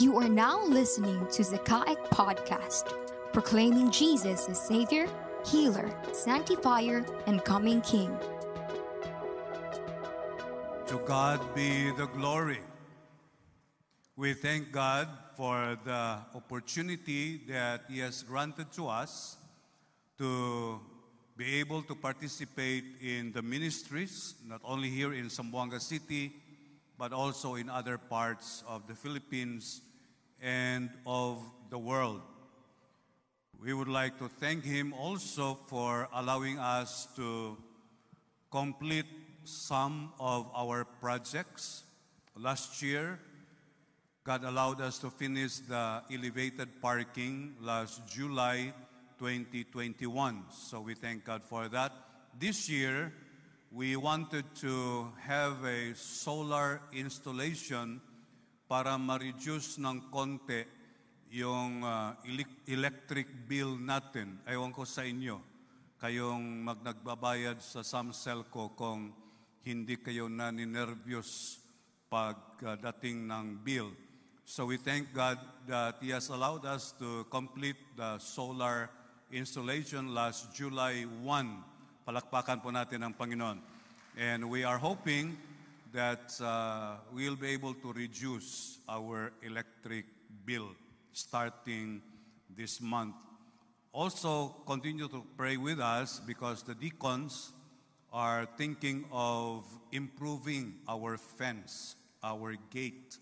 You are now listening to Zakaic Podcast, proclaiming Jesus as Savior, Healer, Sanctifier, and Coming King. To God be the glory. We thank God for the opportunity that He has granted to us to be able to participate in the ministries, not only here in Zamboanga City, but also in other parts of the Philippines and of the world. We would like to thank Him also for allowing us to complete some of our projects. Last year, God allowed us to finish the elevated parking last July 2021. So we thank God for that. This year, we wanted to have a solar installation para ma-reduce ng konti yung uh, electric bill natin. Ewan ko sa inyo, kayong magnagbabayad sa Samselco kung hindi kayo naninervyos pagdating uh, ng bill. So we thank God that He has allowed us to complete the solar installation last July 1. Palakpakan po natin ang Panginoon. And we are hoping that uh, we'll be able to reduce our electric bill starting this month. Also, continue to pray with us because the deacons are thinking of improving our fence, our gate.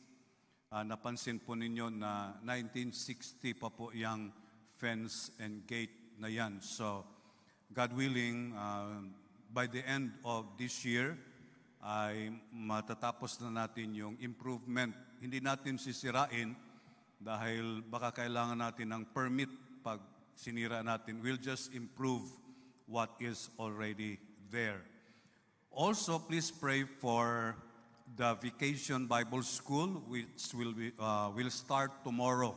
Uh, napansin po ninyo na 1960 pa po yung fence and gate na yan. So, God willing, uh, by the end of this year, ay matatapos na natin yung improvement. Hindi natin sisirain dahil baka kailangan natin ng permit pag sinira natin. We'll just improve what is already there. Also, please pray for the Vacation Bible School, which will, be, uh, will start tomorrow.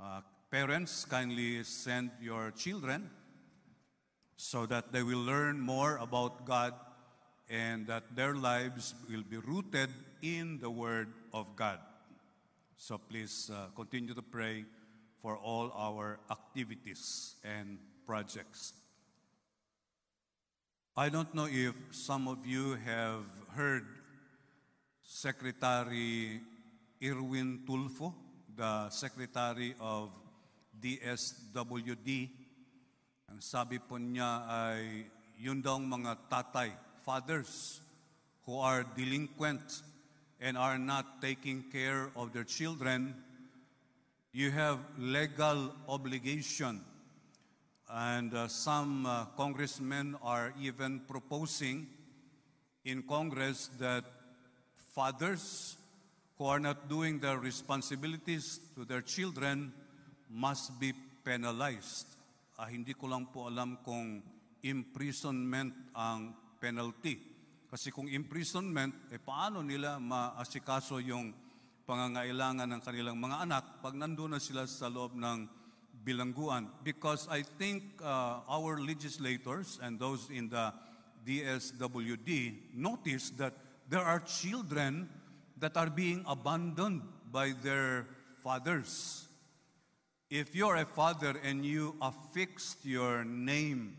Uh, parents, kindly send your children so that they will learn more about God and that their lives will be rooted in the Word of God. So please uh, continue to pray for all our activities and projects. I don't know if some of you have heard Secretary Irwin Tulfo, the Secretary of DSWD. Ang sabi po niya ay yun daw mga tatay fathers who are delinquent and are not taking care of their children, you have legal obligation. And uh, some uh, congressmen are even proposing in Congress that fathers who are not doing their responsibilities to their children must be penalized. Ah, hindi ko lang po alam kung imprisonment ang penalty. Kasi kung imprisonment, eh paano nila maasikaso yung pangangailangan ng kanilang mga anak pag nandun na sila sa loob ng bilangguan? Because I think uh, our legislators and those in the DSWD notice that there are children that are being abandoned by their fathers. If you're a father and you affixed your name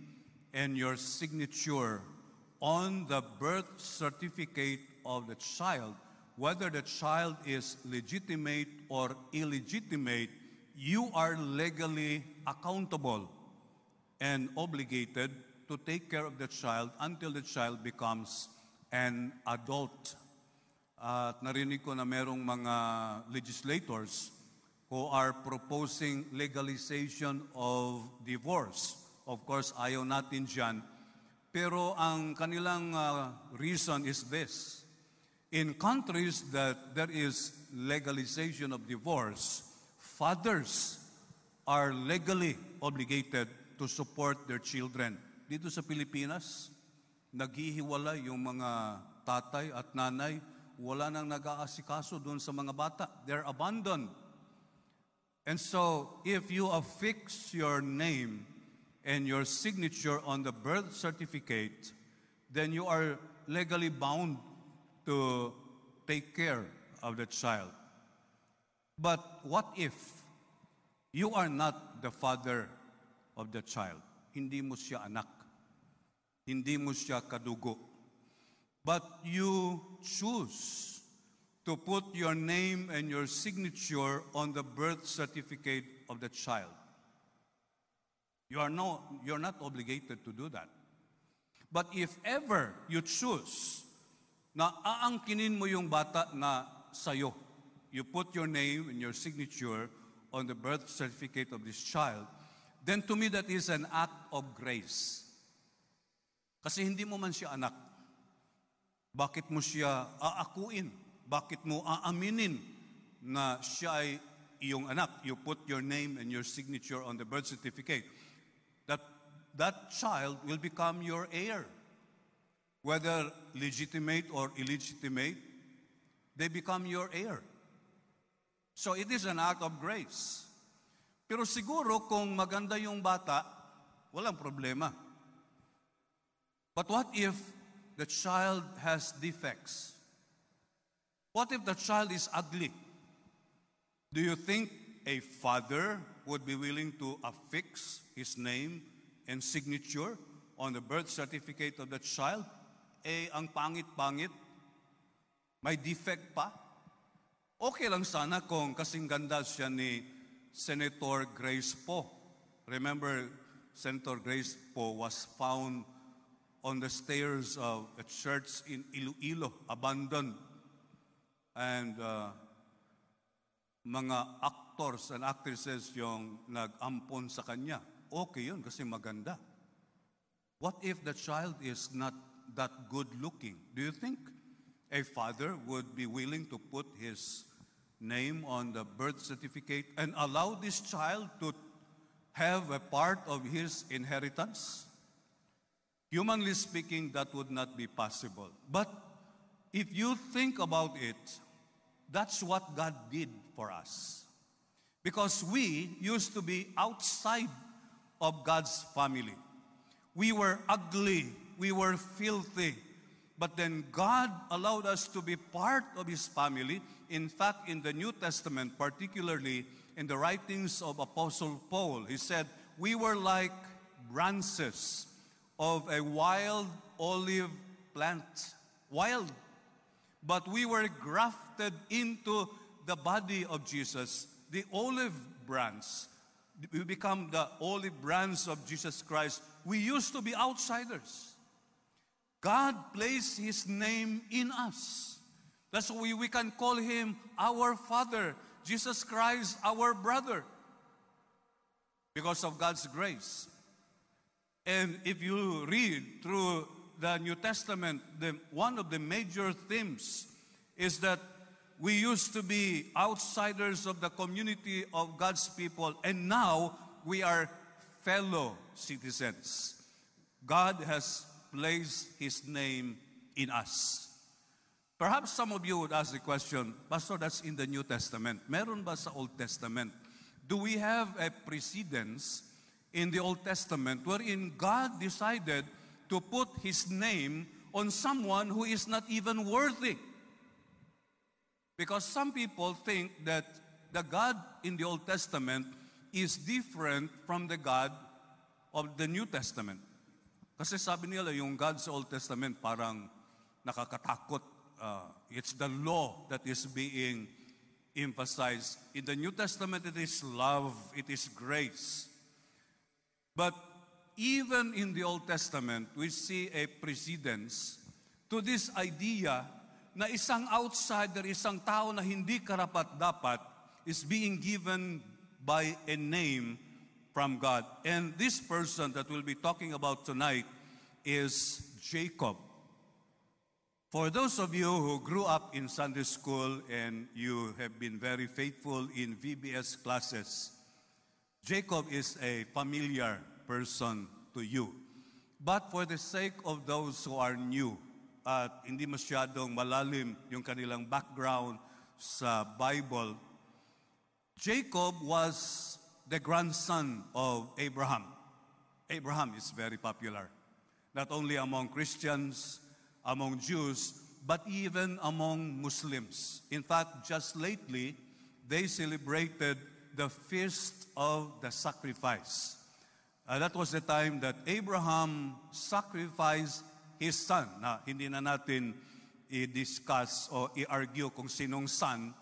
and your signature on the birth certificate of the child, whether the child is legitimate or illegitimate, you are legally accountable and obligated to take care of the child until the child becomes an adult. At narinig ko na merong mga legislators who are proposing legalization of divorce. Of course, ayaw natin dyan Pero ang kanilang uh, reason is this. In countries that there is legalization of divorce, fathers are legally obligated to support their children. Dito sa Pilipinas, naghihiwala yung mga tatay at nanay, wala nang nag-aasikaso doon sa mga bata. They're abandoned. And so, if you affix your name and your signature on the birth certificate, then you are legally bound to take care of the child. But what if you are not the father of the child? Hindi mo siya anak. Hindi mo siya kadugo. But you choose to put your name and your signature on the birth certificate of the child. You are no, you're not obligated to do that. But if ever you choose na aangkinin mo yung bata na sayo, you put your name and your signature on the birth certificate of this child, then to me that is an act of grace. Kasi hindi mo man siya anak. Bakit mo siya aakuin? Bakit mo aaminin na siya ay iyong anak? You put your name and your signature on the birth certificate. That, that child will become your heir. Whether legitimate or illegitimate, they become your heir. So it is an act of grace. Pero siguro kung maganda yung bata, walang problema. But what if the child has defects? What if the child is ugly? Do you think a father would be willing to affix his name and signature on the birth certificate of the child? Eh, ang pangit-pangit, may defect pa. Okay lang sana kung kasing ganda siya ni Senator Grace Poe. Remember, Senator Grace Poe was found on the stairs of a church in Iloilo, abandoned. And uh, mga actors and actresses yung nag-ampon sa kanya. Okay yun kasi maganda. What if the child is not that good looking? Do you think a father would be willing to put his name on the birth certificate and allow this child to have a part of his inheritance? Humanly speaking, that would not be possible. But if you think about it, that's what God did for us. Because we used to be outside of God's family. We were ugly, we were filthy, but then God allowed us to be part of His family. In fact, in the New Testament, particularly in the writings of Apostle Paul, he said, We were like branches of a wild olive plant. Wild. But we were grafted into the body of Jesus, the olive branch. We become the olive branch of Jesus Christ. We used to be outsiders. God placed His name in us. That's why we can call Him our Father, Jesus Christ, our brother, because of God's grace. And if you read through the New Testament, the, one of the major themes is that we used to be outsiders of the community of God's people, and now we are fellow citizens. God has placed His name in us. Perhaps some of you would ask the question, Pastor, that's in the New Testament. Meron ba sa Old Testament? Do we have a precedence in the Old Testament wherein God decided to put His name on someone who is not even worthy? Because some people think that the God in the Old Testament is different from the God of the New Testament. Kasi sabi nila, yung God sa Old Testament parang nakakatakot. Uh, it's the law that is being emphasized. In the New Testament, it is love, it is grace. But even in the Old Testament, we see a precedence to this idea na isang outsider, isang tao na hindi karapat-dapat is being given by a name from God. And this person that we'll be talking about tonight is Jacob. For those of you who grew up in Sunday school and you have been very faithful in VBS classes, Jacob is a familiar person to you. But for the sake of those who are new, at hindi masyadong malalim yung kanilang background sa Bible, Jacob was the grandson of Abraham. Abraham is very popular, not only among Christians, among Jews, but even among Muslims. In fact, just lately, they celebrated the feast of the sacrifice. Uh, that was the time that Abraham sacrificed his son. Na hindi na natin i-discuss o i-argue kung sinong son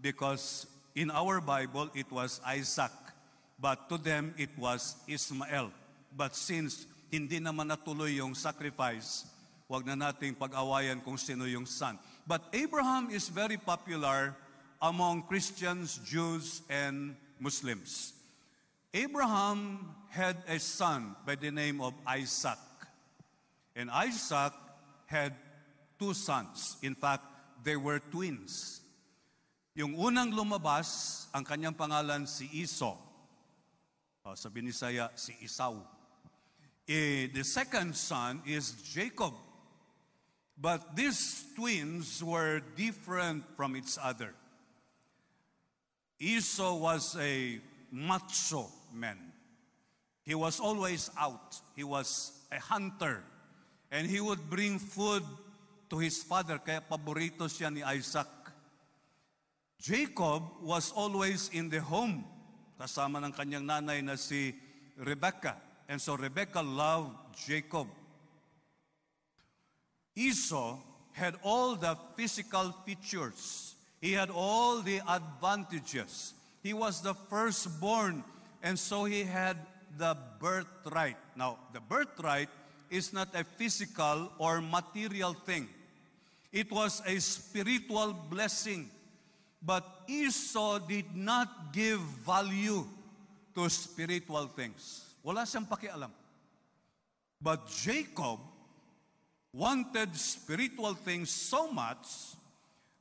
because in our Bible it was Isaac. But to them it was Ismael. But since hindi naman natuloy yung sacrifice, wag na nating pag-awayan kung sino yung son. But Abraham is very popular among Christians, Jews, and Muslims. Abraham had a son by the name of Isaac. And Isaac had two sons. In fact, they were twins. Yung unang lumabas, ang kanyang pangalan si Iso. Uh, sa Binisaya, si Isaw. Eh, the second son is Jacob. But these twins were different from each other. Esau was a macho man. He was always out. He was a hunter. And he would bring food to his father, kaya paborito siya ni Isaac. Jacob was always in the home, kasama ng kanyang nanay na si Rebecca. And so Rebecca loved Jacob. Esau had all the physical features. He had all the advantages. He was the firstborn, and so he had the birthright. Now, the birthright is not a physical or material thing. It was a spiritual blessing. But Esau did not give value to spiritual things. Wala siyang pakialam. But Jacob wanted spiritual things so much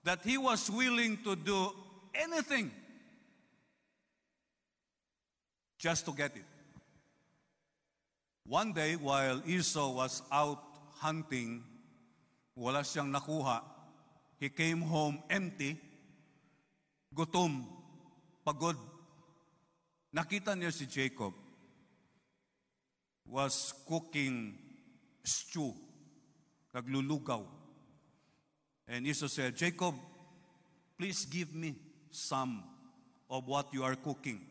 that he was willing to do anything just to get it. One day, while Esau was out hunting, wala siyang nakuha. He came home empty, gutom, pagod. Nakita niya si Jacob was cooking stew, naglulugaw. And Esau said, Jacob, please give me some of what you are cooking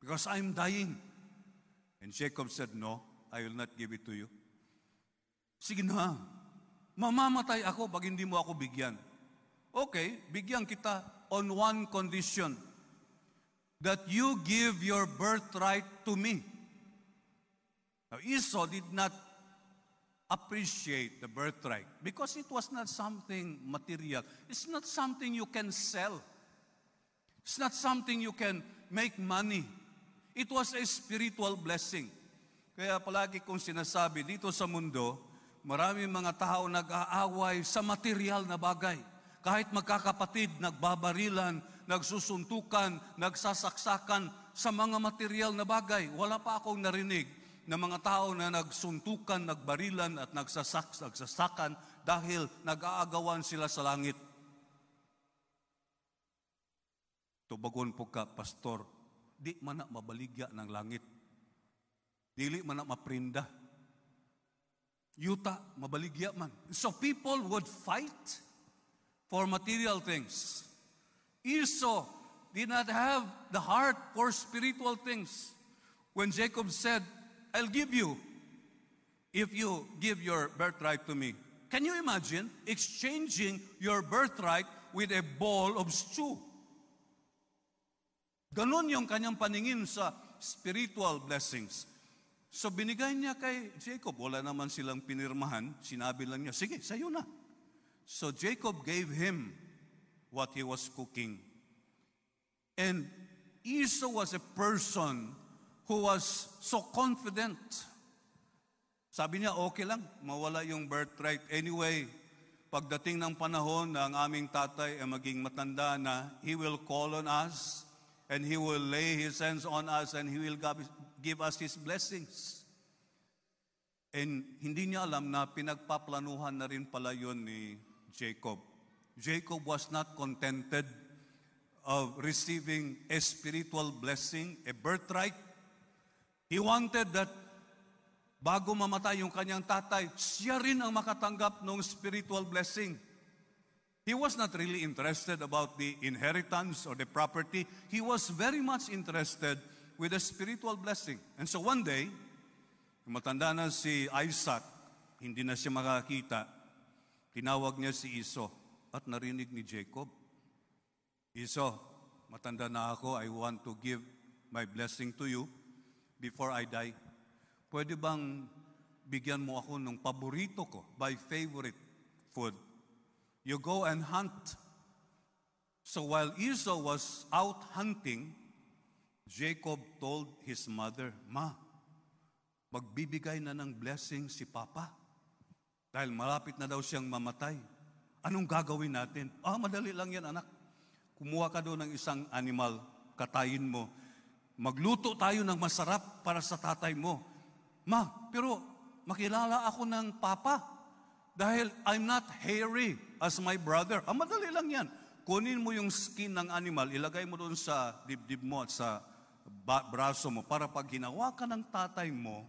because I'm dying. And Jacob said, No, I will not give it to you. Sige na, mamamatay ako pag hindi mo ako bigyan. Okay, bigyan kita on one condition. That you give your birthright to me. Now, Esau did not appreciate the birthright because it was not something material. It's not something you can sell. It's not something you can make money. It was a spiritual blessing. Kaya palagi kong sinasabi, dito sa mundo, maraming mga tao nag-aaway sa material na bagay. Kahit magkakapatid, nagbabarilan, nagsusuntukan, nagsasaksakan sa mga material na bagay. Wala pa akong narinig na mga tao na nagsuntukan, nagbarilan at nagsasaks, nagsasakan dahil nag-aagawan sila sa langit. Tubagon po ka, Pastor, di man na mabaligya ng langit. Dili man na maprinda. Yuta, mabaligya man. So people would fight for material things. Esau did not have the heart for spiritual things. When Jacob said, I'll give you if you give your birthright to me. Can you imagine exchanging your birthright with a bowl of stew? Ganon yung kanyang paningin sa spiritual blessings. So binigay niya kay Jacob. Wala naman silang pinirmahan. Sinabi lang niya, sige, sa'yo na. So Jacob gave him what he was cooking. And Esau was a person who was so confident. Sabi niya, okay lang, mawala yung birthright. Anyway, pagdating ng panahon na ang aming tatay ay maging matanda na, he will call on us and He will lay His hands on us and He will give us His blessings. And hindi niya alam na pinagpaplanuhan na rin pala yun ni Jacob. Jacob was not contented of receiving a spiritual blessing, a birthright. He wanted that bago mamatay yung kanyang tatay, siya rin ang makatanggap ng spiritual blessing. He was not really interested about the inheritance or the property. He was very much interested with the spiritual blessing. And so one day, matanda na si Isaac, hindi na siya makakita, tinawag niya si Iso at narinig ni Jacob. Iso, matanda na ako, I want to give my blessing to you before I die. Pwede bang bigyan mo ako ng paborito ko, my favorite food? You go and hunt. So while Esau was out hunting, Jacob told his mother, Ma, magbibigay na ng blessing si Papa. Dahil malapit na daw siyang mamatay. Anong gagawin natin? Ah, madali lang yan, anak. Kumuha ka doon ng isang animal, katayin mo. Magluto tayo ng masarap para sa tatay mo. Ma, pero makilala ako ng papa. Dahil I'm not hairy as my brother. Ah, madali lang yan. Kunin mo yung skin ng animal, ilagay mo doon sa dibdib mo at sa ba- braso mo para pag ginawa ka ng tatay mo,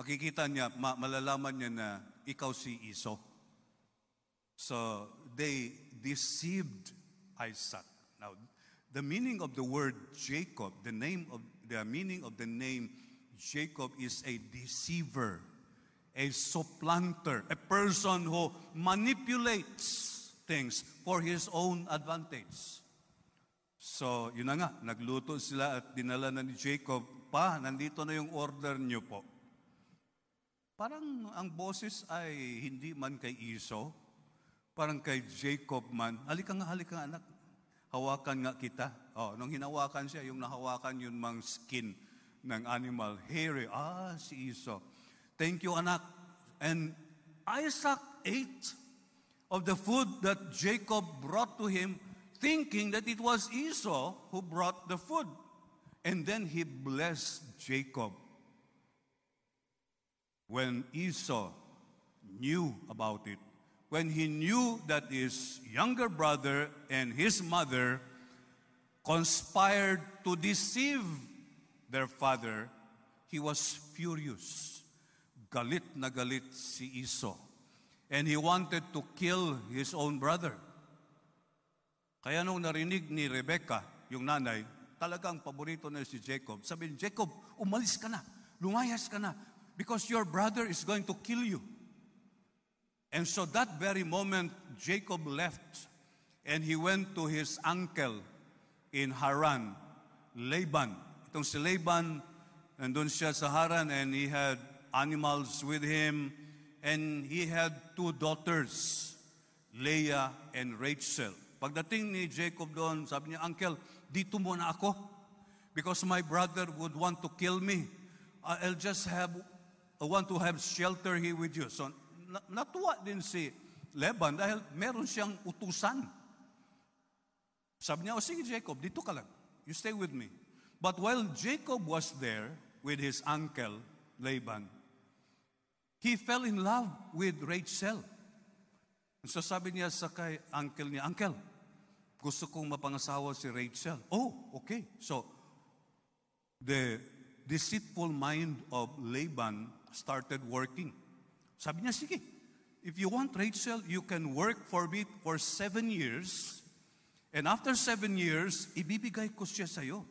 makikita niya, ma- malalaman niya na ikaw si Iso. So they deceived Isaac. Now, the meaning of the word Jacob, the name of the meaning of the name Jacob is a deceiver, a supplanter, a person who manipulates things for his own advantage. So, yun na nga, nagluto sila at dinala na ni Jacob, pa, nandito na yung order niyo po. Parang ang boses ay hindi man kay Iso, parang kay Jacob man. Halika nga, halika nga anak. Hawakan nga kita. Oh, nung hinawakan siya, yung nahawakan yun mang skin ng animal. Hairy. Ah, si Iso. Thank you, anak. And Isaac ate of the food that Jacob brought to him, thinking that it was Esau who brought the food. And then he blessed Jacob. When Esau knew about it, when he knew that his younger brother and his mother conspired to deceive their father, he was furious. Galit na galit si Esau. And he wanted to kill his own brother. Kaya nung narinig ni Rebecca, yung nanay, talagang paborito na si Jacob. Sabi ni Jacob, umalis ka na, lumayas ka na, because your brother is going to kill you. And so that very moment, Jacob left and he went to his uncle in Haran, Laban. Itong si Laban, nandun siya sa Haran and he had animals with him and he had two daughters, Leah and Rachel. Pagdating ni Jacob doon, sabi niya, Uncle, dito muna ako because my brother would want to kill me. I'll just have, I want to have shelter here with you. So, na- natuwa din si Laban dahil meron siyang utusan. Sabi niya, o sige Jacob, dito ka lang. You stay with me. But while Jacob was there with his uncle, Laban, he fell in love with Rachel. So sabi niya sa kay uncle niya, Uncle, gusto kong mapangasawa si Rachel. Oh, okay. So, the deceitful mind of Laban started working. Sabi niya, sige, if you want Rachel, you can work for me for seven years. And after seven years, ibibigay ko siya sa'yo.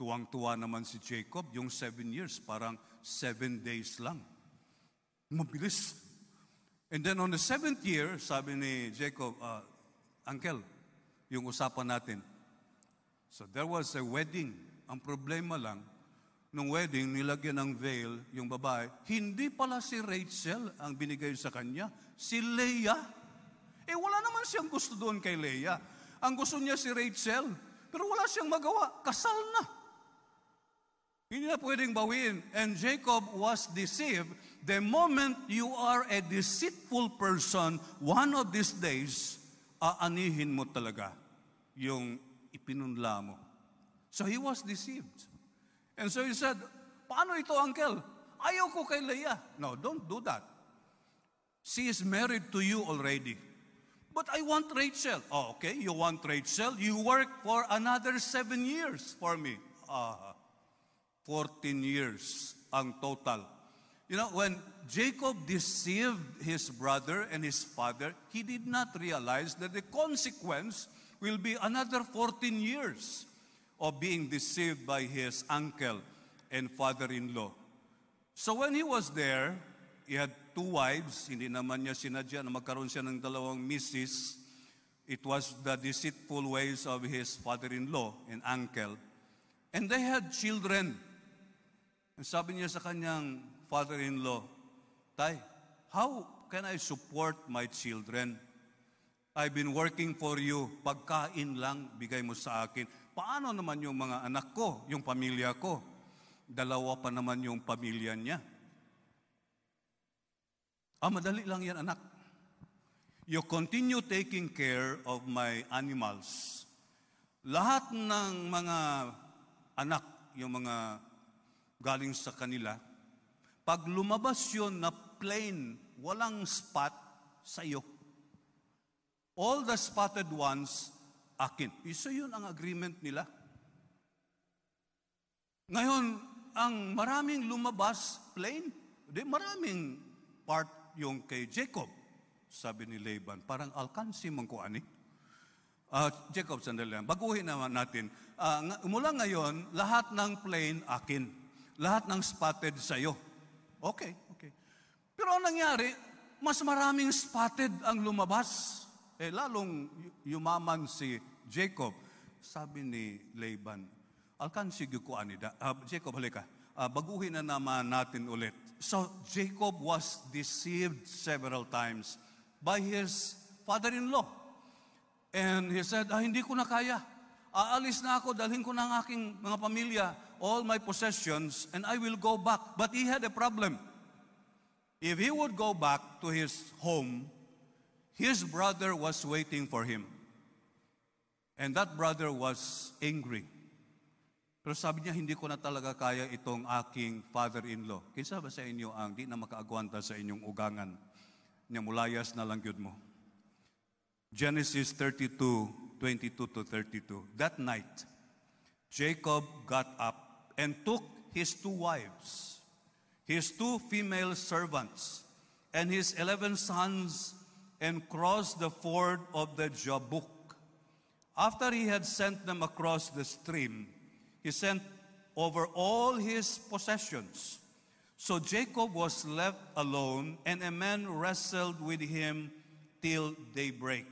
Tuwang-tuwa naman si Jacob, yung seven years, parang seven days lang. Mabilis. And then on the seventh year, sabi ni Jacob, uh, Uncle, yung usapan natin. So there was a wedding. Ang problema lang, nung wedding, nilagyan ng veil yung babae. Hindi pala si Rachel ang binigay sa kanya, si Leah. Eh wala naman siyang gusto doon kay Leah. Ang gusto niya si Rachel, pero wala siyang magawa. Kasal na. Hindi na pwedeng bawiin. And Jacob was deceived. The moment you are a deceitful person, one of these days, aanihin mo talaga yung ipinunla mo. So he was deceived. And so he said, paano ito, uncle? Ayaw ko kay Leah. No, don't do that. She is married to you already. But I want Rachel. Oh, okay, you want Rachel? You work for another seven years for me. Ah, 14 years ang total. You know, when Jacob deceived his brother and his father, he did not realize that the consequence will be another 14 years of being deceived by his uncle and father-in-law. So when he was there, he had two wives. Hindi naman niya sinadya na magkaroon siya ng dalawang misses. It was the deceitful ways of his father-in-law and uncle. And they had children. And sabi niya sa kanyang father-in-law, Tay, how can I support my children? I've been working for you. Pagkain lang, bigay mo sa akin. Paano naman yung mga anak ko, yung pamilya ko? Dalawa pa naman yung pamilya niya. Ah, madali lang yan, anak. You continue taking care of my animals. Lahat ng mga anak, yung mga galing sa kanila, pag lumabas yun na plain, walang spot sa iyo. All the spotted ones, akin. Isa yun ang agreement nila. Ngayon, ang maraming lumabas, plain. Di maraming part yung kay Jacob. Sabi ni Laban, parang alkansi mong ko ani. Uh, Jacob, sandali lang. Baguhin naman natin. Uh, mula ngayon, lahat ng plain akin. Lahat ng spotted sa'yo. Okay, okay. Pero ang nangyari, mas maraming spotted ang lumabas. Eh, lalong yumaman si Jacob. Sabi ni Laban, alkansi ko anida. Uh, Jacob, halika. Uh, baguhin na naman natin ulit. So, Jacob was deceived several times by his father-in-law. And he said, ah, hindi ko na kaya. Aalis na ako, dalhin ko na ang aking mga pamilya, all my possessions, and I will go back. But he had a problem. If he would go back to his home, his brother was waiting for him. And that brother was angry. Pero sabi niya, hindi ko na talaga kaya itong aking father-in-law. Kinsa ba sa inyo ang di na makaagwanta sa inyong ugangan? Niya mulayas na lang yun mo. Genesis 32, 22 to 32. That night, Jacob got up and took his two wives, his two female servants, and his eleven sons and crossed the ford of the Jabbok. After he had sent them across the stream, he sent over all his possessions. So Jacob was left alone, and a man wrestled with him till daybreak.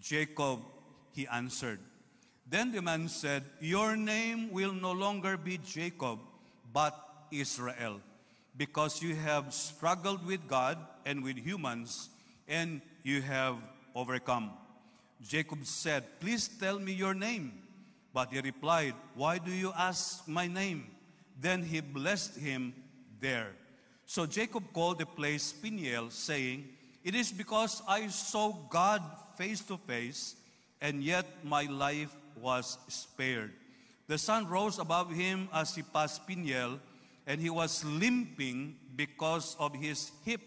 Jacob, he answered. Then the man said, Your name will no longer be Jacob, but Israel, because you have struggled with God and with humans and you have overcome. Jacob said, Please tell me your name. But he replied, Why do you ask my name? Then he blessed him there. So Jacob called the place Peniel, saying, It is because I saw God face to face, and yet my life was spared. The sun rose above him as he passed Peniel, and he was limping because of his hip.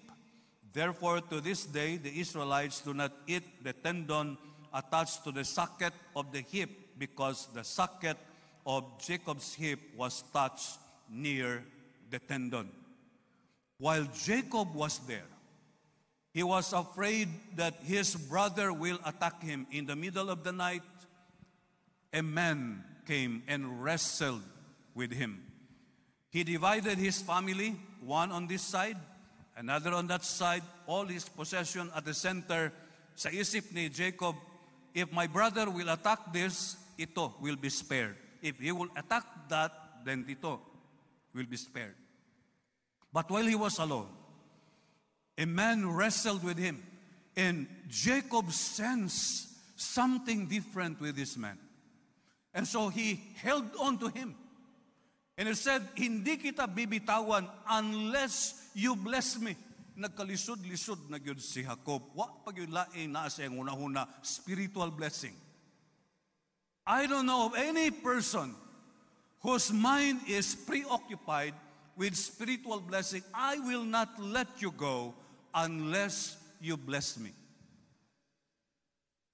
Therefore, to this day, the Israelites do not eat the tendon attached to the socket of the hip because the socket of Jacob's hip was touched near the tendon. While Jacob was there, he was afraid that his brother will attack him. In the middle of the night, a man came and wrestled with him. He divided his family, one on this side, Another on that side, all his possession at the center. Sa isip ni Jacob, if my brother will attack this, ito will be spared. If he will attack that, then ito will be spared. But while he was alone, a man wrestled with him, and Jacob sensed something different with this man. And so he held on to him. And it said, hindi kita bibitawan unless you bless me. Nagkalisod-lisod na gyud si Jacob. Wa pag yun laing na sa una-una, spiritual blessing. I don't know of any person whose mind is preoccupied with spiritual blessing. I will not let you go unless you bless me.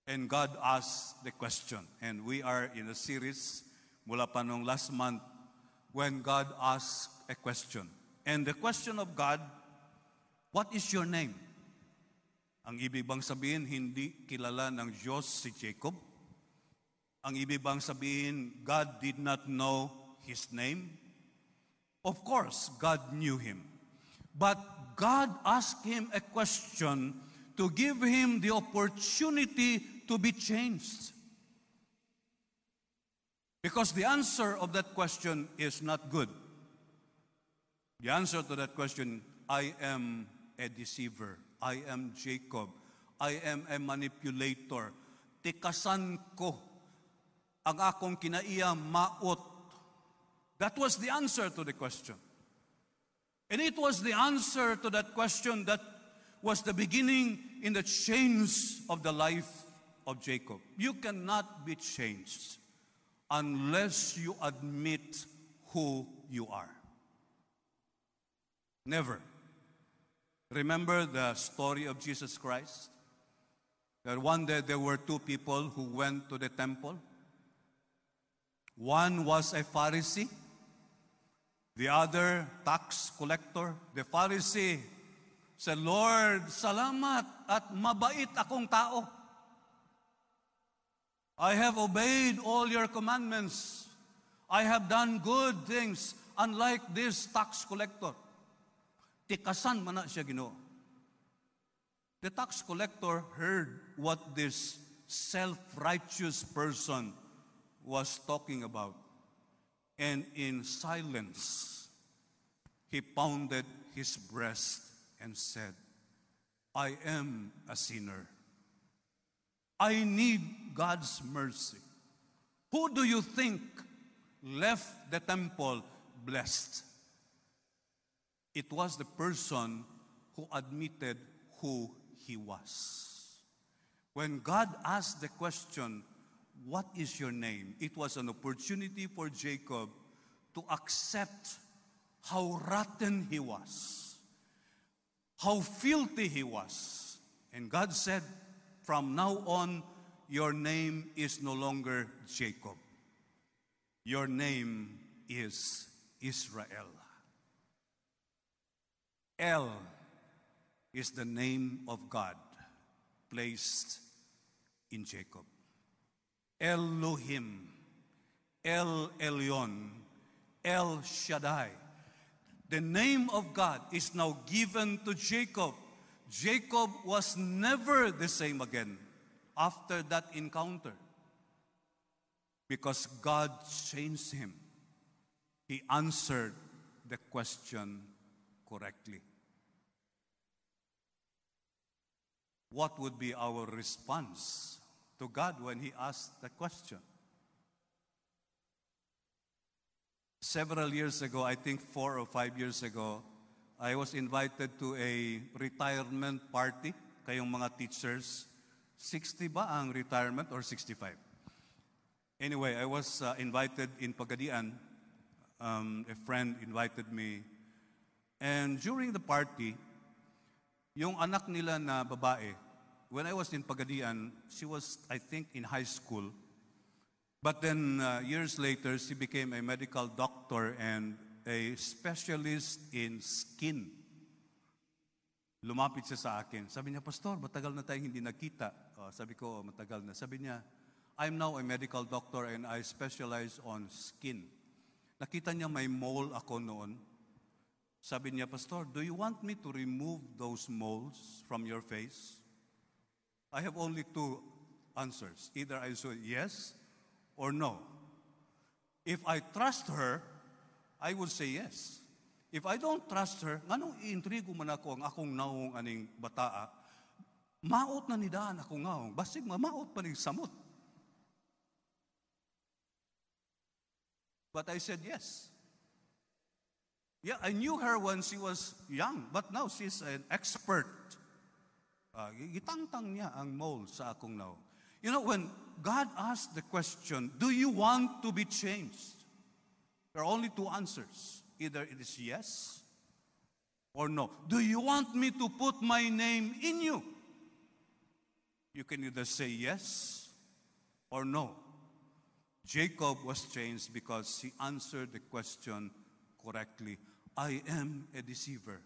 And God asked the question, and we are in a series mula pa nung last month when God asked a question. And the question of God, what is your name? Ang ibig bang sabihin, hindi kilala ng Diyos si Jacob? Ang ibig bang sabihin, God did not know his name? Of course, God knew him. But God asked him a question to give him the opportunity to be changed. Because the answer of that question is not good. The answer to that question, I am a deceiver. I am Jacob. I am a manipulator. Tikasan ko ang akong kinaiya maot. That was the answer to the question. And it was the answer to that question that was the beginning in the change of the life of Jacob. You cannot be changed unless you admit who you are. Never. Remember the story of Jesus Christ? That one day there were two people who went to the temple. One was a Pharisee, the other tax collector. The Pharisee said, Lord, salamat at mabait akong tao. I have obeyed all your commandments. I have done good things, unlike this tax collector. Tikasan man na siya ginoo. The tax collector heard what this self-righteous person was talking about. And in silence, he pounded his breast and said, I am a sinner. I need God's mercy. Who do you think left the temple blessed? It was the person who admitted who he was. When God asked the question, What is your name? It was an opportunity for Jacob to accept how rotten he was, how filthy he was. And God said, From now on, your name is no longer Jacob. Your name is Israel. El is the name of God placed in Jacob. Elohim, El Elyon, El Shaddai. The name of God is now given to Jacob. Jacob was never the same again after that encounter because God changed him. He answered the question correctly. What would be our response to God when He asked the question? Several years ago, I think four or five years ago, I was invited to a retirement party, kayong mga teachers. 60 ba ang retirement or 65? Anyway, I was uh, invited in Pagadian. Um, a friend invited me. And during the party, yung anak nila na babae, when I was in Pagadian, she was, I think, in high school. But then uh, years later, she became a medical doctor and a specialist in skin. Lumapit siya sa akin. Sabi niya, Pastor, matagal na tayong hindi nakita. Uh, sabi ko, oh, matagal na. Sabi niya, I'm now a medical doctor and I specialize on skin. Nakita niya may mole ako noon. Sabi niya, Pastor, do you want me to remove those moles from your face? I have only two answers. Either I say yes or no. If I trust her, I would say yes. If I don't trust her, nganong iintrigo man ako ang akong naong aning bataa, maot na ni daan ako ngaong, basig mamaot pa ning samot. But I said yes. Yeah, I knew her when she was young, but now she's an expert. Uh, gitangtang niya ang mole sa akong now. You know, when God asked the question, do you want to be changed? There are only two answers. Either it is yes or no. Do you want me to put my name in you? You can either say yes or no. Jacob was changed because he answered the question correctly. I am a deceiver.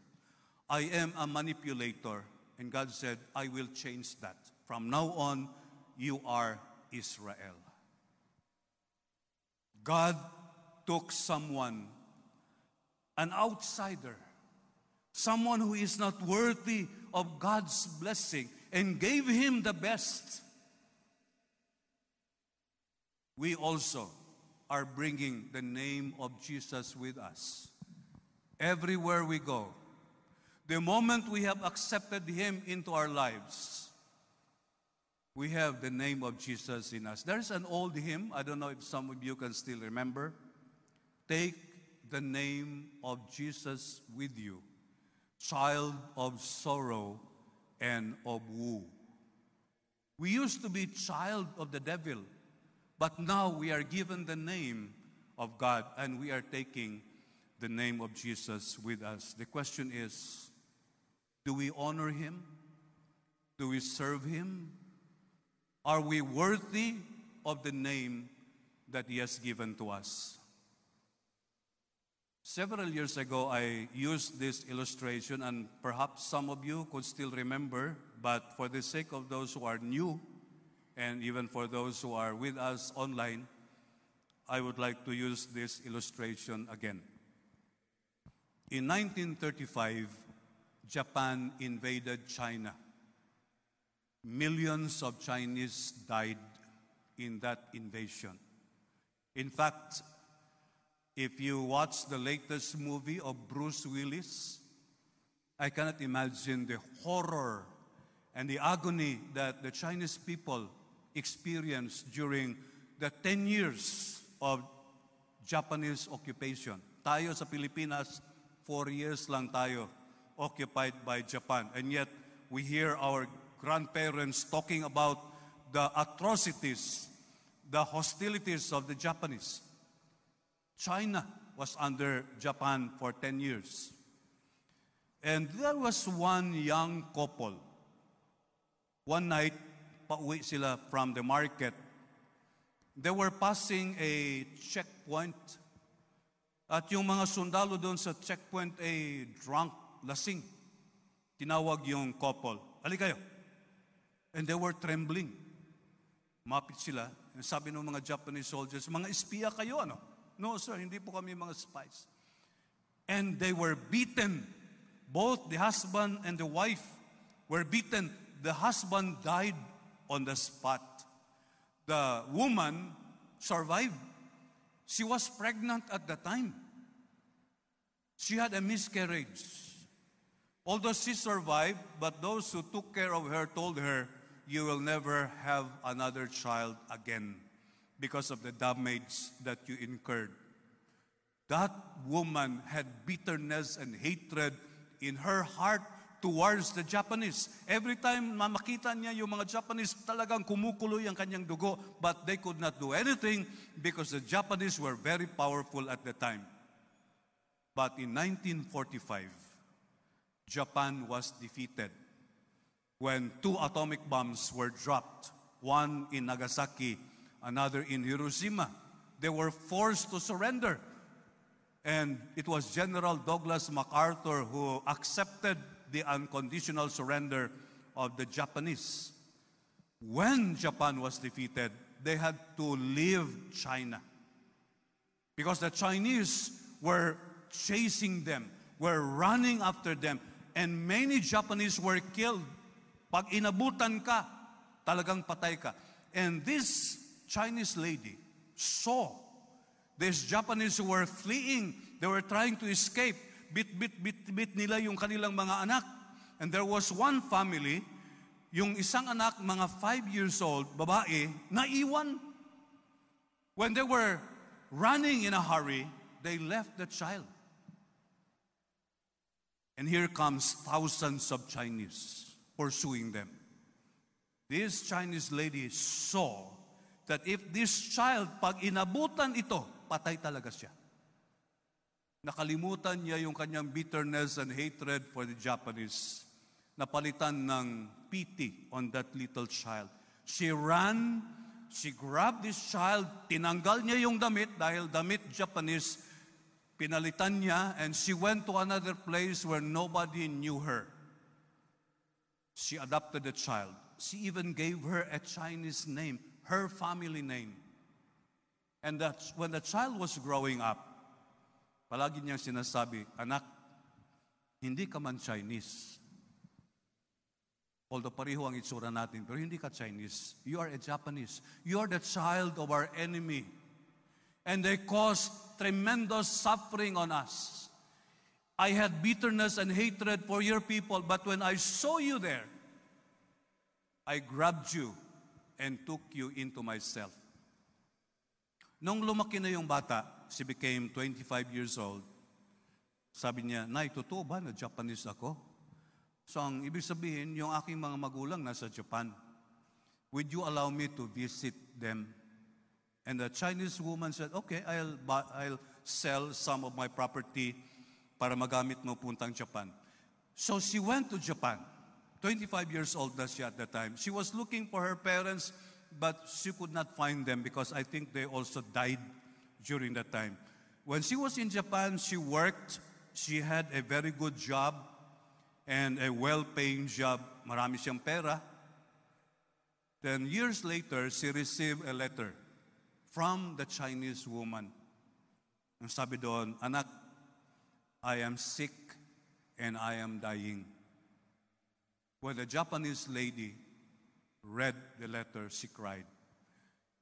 I am a manipulator. And God said, I will change that. From now on, you are Israel. God took someone, an outsider, someone who is not worthy of God's blessing, and gave him the best. We also are bringing the name of Jesus with us everywhere we go. The moment we have accepted him into our lives, we have the name of Jesus in us. There's an old hymn, I don't know if some of you can still remember. Take the name of Jesus with you, child of sorrow and of woe. We used to be child of the devil, but now we are given the name of God and we are taking the name of Jesus with us. The question is, do we honor him? Do we serve him? Are we worthy of the name that he has given to us? Several years ago, I used this illustration, and perhaps some of you could still remember, but for the sake of those who are new, and even for those who are with us online, I would like to use this illustration again. In 1935, Japan invaded China. Millions of Chinese died in that invasion. In fact, if you watch the latest movie of Bruce Willis, I cannot imagine the horror and the agony that the Chinese people experienced during the 10 years of Japanese occupation. Tayo sa Pilipinas, four years lang tayo occupied by Japan. And yet, we hear our grandparents talking about the atrocities, the hostilities of the Japanese. China was under Japan for 10 years. And there was one young couple. One night, pauwi sila from the market. They were passing a checkpoint. At yung mga sundalo doon sa checkpoint ay drunk, lasing. Tinawag yung couple. Ali kayo. And they were trembling. Mapit sila. And sabi ng mga Japanese soldiers, mga espiya kayo, ano? No, sir, hindi po kami mga spies. And they were beaten. Both the husband and the wife were beaten. The husband died on the spot. The woman survived. She was pregnant at the time. She had a miscarriage. Although she survived, but those who took care of her told her, You will never have another child again because of the damage that you incurred. That woman had bitterness and hatred in her heart towards the Japanese. Every time makita niya yung mga Japanese, talagang kumukuloy ang kanyang dugo, but they could not do anything because the Japanese were very powerful at the time. But in 1945, Japan was defeated when two atomic bombs were dropped, one in Nagasaki another in Hiroshima. They were forced to surrender. And it was General Douglas MacArthur who accepted the unconditional surrender of the Japanese. When Japan was defeated, they had to leave China because the Chinese were chasing them, were running after them, and many Japanese were killed. Pag inabutan ka, talagang patay ka. And this Chinese lady saw these Japanese who were fleeing. They were trying to escape. Bit, bit, bit, bit nila yung kanilang mga anak. And there was one family, yung isang anak, mga five years old, babae, naiwan. When they were running in a hurry, they left the child. And here comes thousands of Chinese pursuing them. This Chinese lady saw that if this child, pag inabutan ito, patay talaga siya. Nakalimutan niya yung kanyang bitterness and hatred for the Japanese. Napalitan ng pity on that little child. She ran, she grabbed this child, tinanggal niya yung damit dahil damit Japanese, pinalitan niya, and she went to another place where nobody knew her. She adopted the child. She even gave her a Chinese name, her family name. And that when the child was growing up, palagi niyang sinasabi, anak, hindi ka man Chinese. Although pareho ang itsura natin, pero hindi ka Chinese. You are a Japanese. You are the child of our enemy. And they caused tremendous suffering on us. I had bitterness and hatred for your people, but when I saw you there, I grabbed you and took you into myself. Nung lumaki na yung bata, she became 25 years old, sabi niya, Nay, totoo ba na Japanese ako? So ang ibig sabihin, yung aking mga magulang nasa Japan. Would you allow me to visit them? And the Chinese woman said, okay, I'll, buy, I'll sell some of my property para magamit mo puntang Japan. So she went to Japan. 25 years old na siya at that time. She was looking for her parents, but she could not find them because I think they also died during that time. When she was in Japan, she worked. She had a very good job and a well-paying job. Marami siyang pera. Then years later, she received a letter from the Chinese woman. Ang sabi doon, Anak, I am sick and I am dying. When the Japanese lady read the letter, she cried.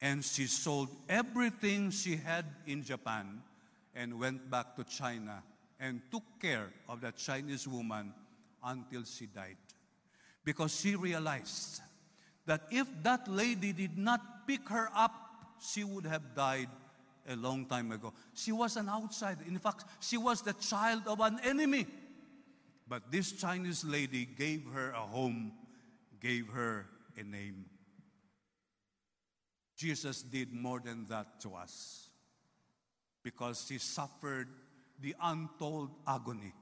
And she sold everything she had in Japan and went back to China and took care of that Chinese woman until she died. Because she realized that if that lady did not pick her up, she would have died a long time ago. She was an outsider. In fact, she was the child of an enemy. But this Chinese lady gave her a home, gave her a name. Jesus did more than that to us because he suffered the untold agony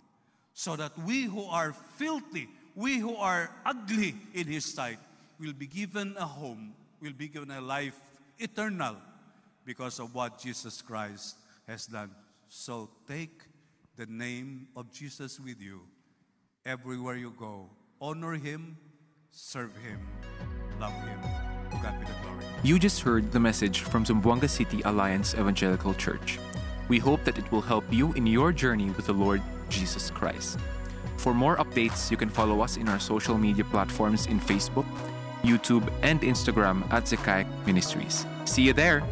so that we who are filthy, we who are ugly in his sight, will be given a home, will be given a life eternal because of what Jesus Christ has done. So take the name of Jesus with you everywhere you go. Honor him, serve him, love him. God be the glory. You just heard the message from Zamboanga City Alliance Evangelical Church. We hope that it will help you in your journey with the Lord Jesus Christ. For more updates, you can follow us in our social media platforms in Facebook, YouTube, and Instagram at Zechariah Ministries. See you there!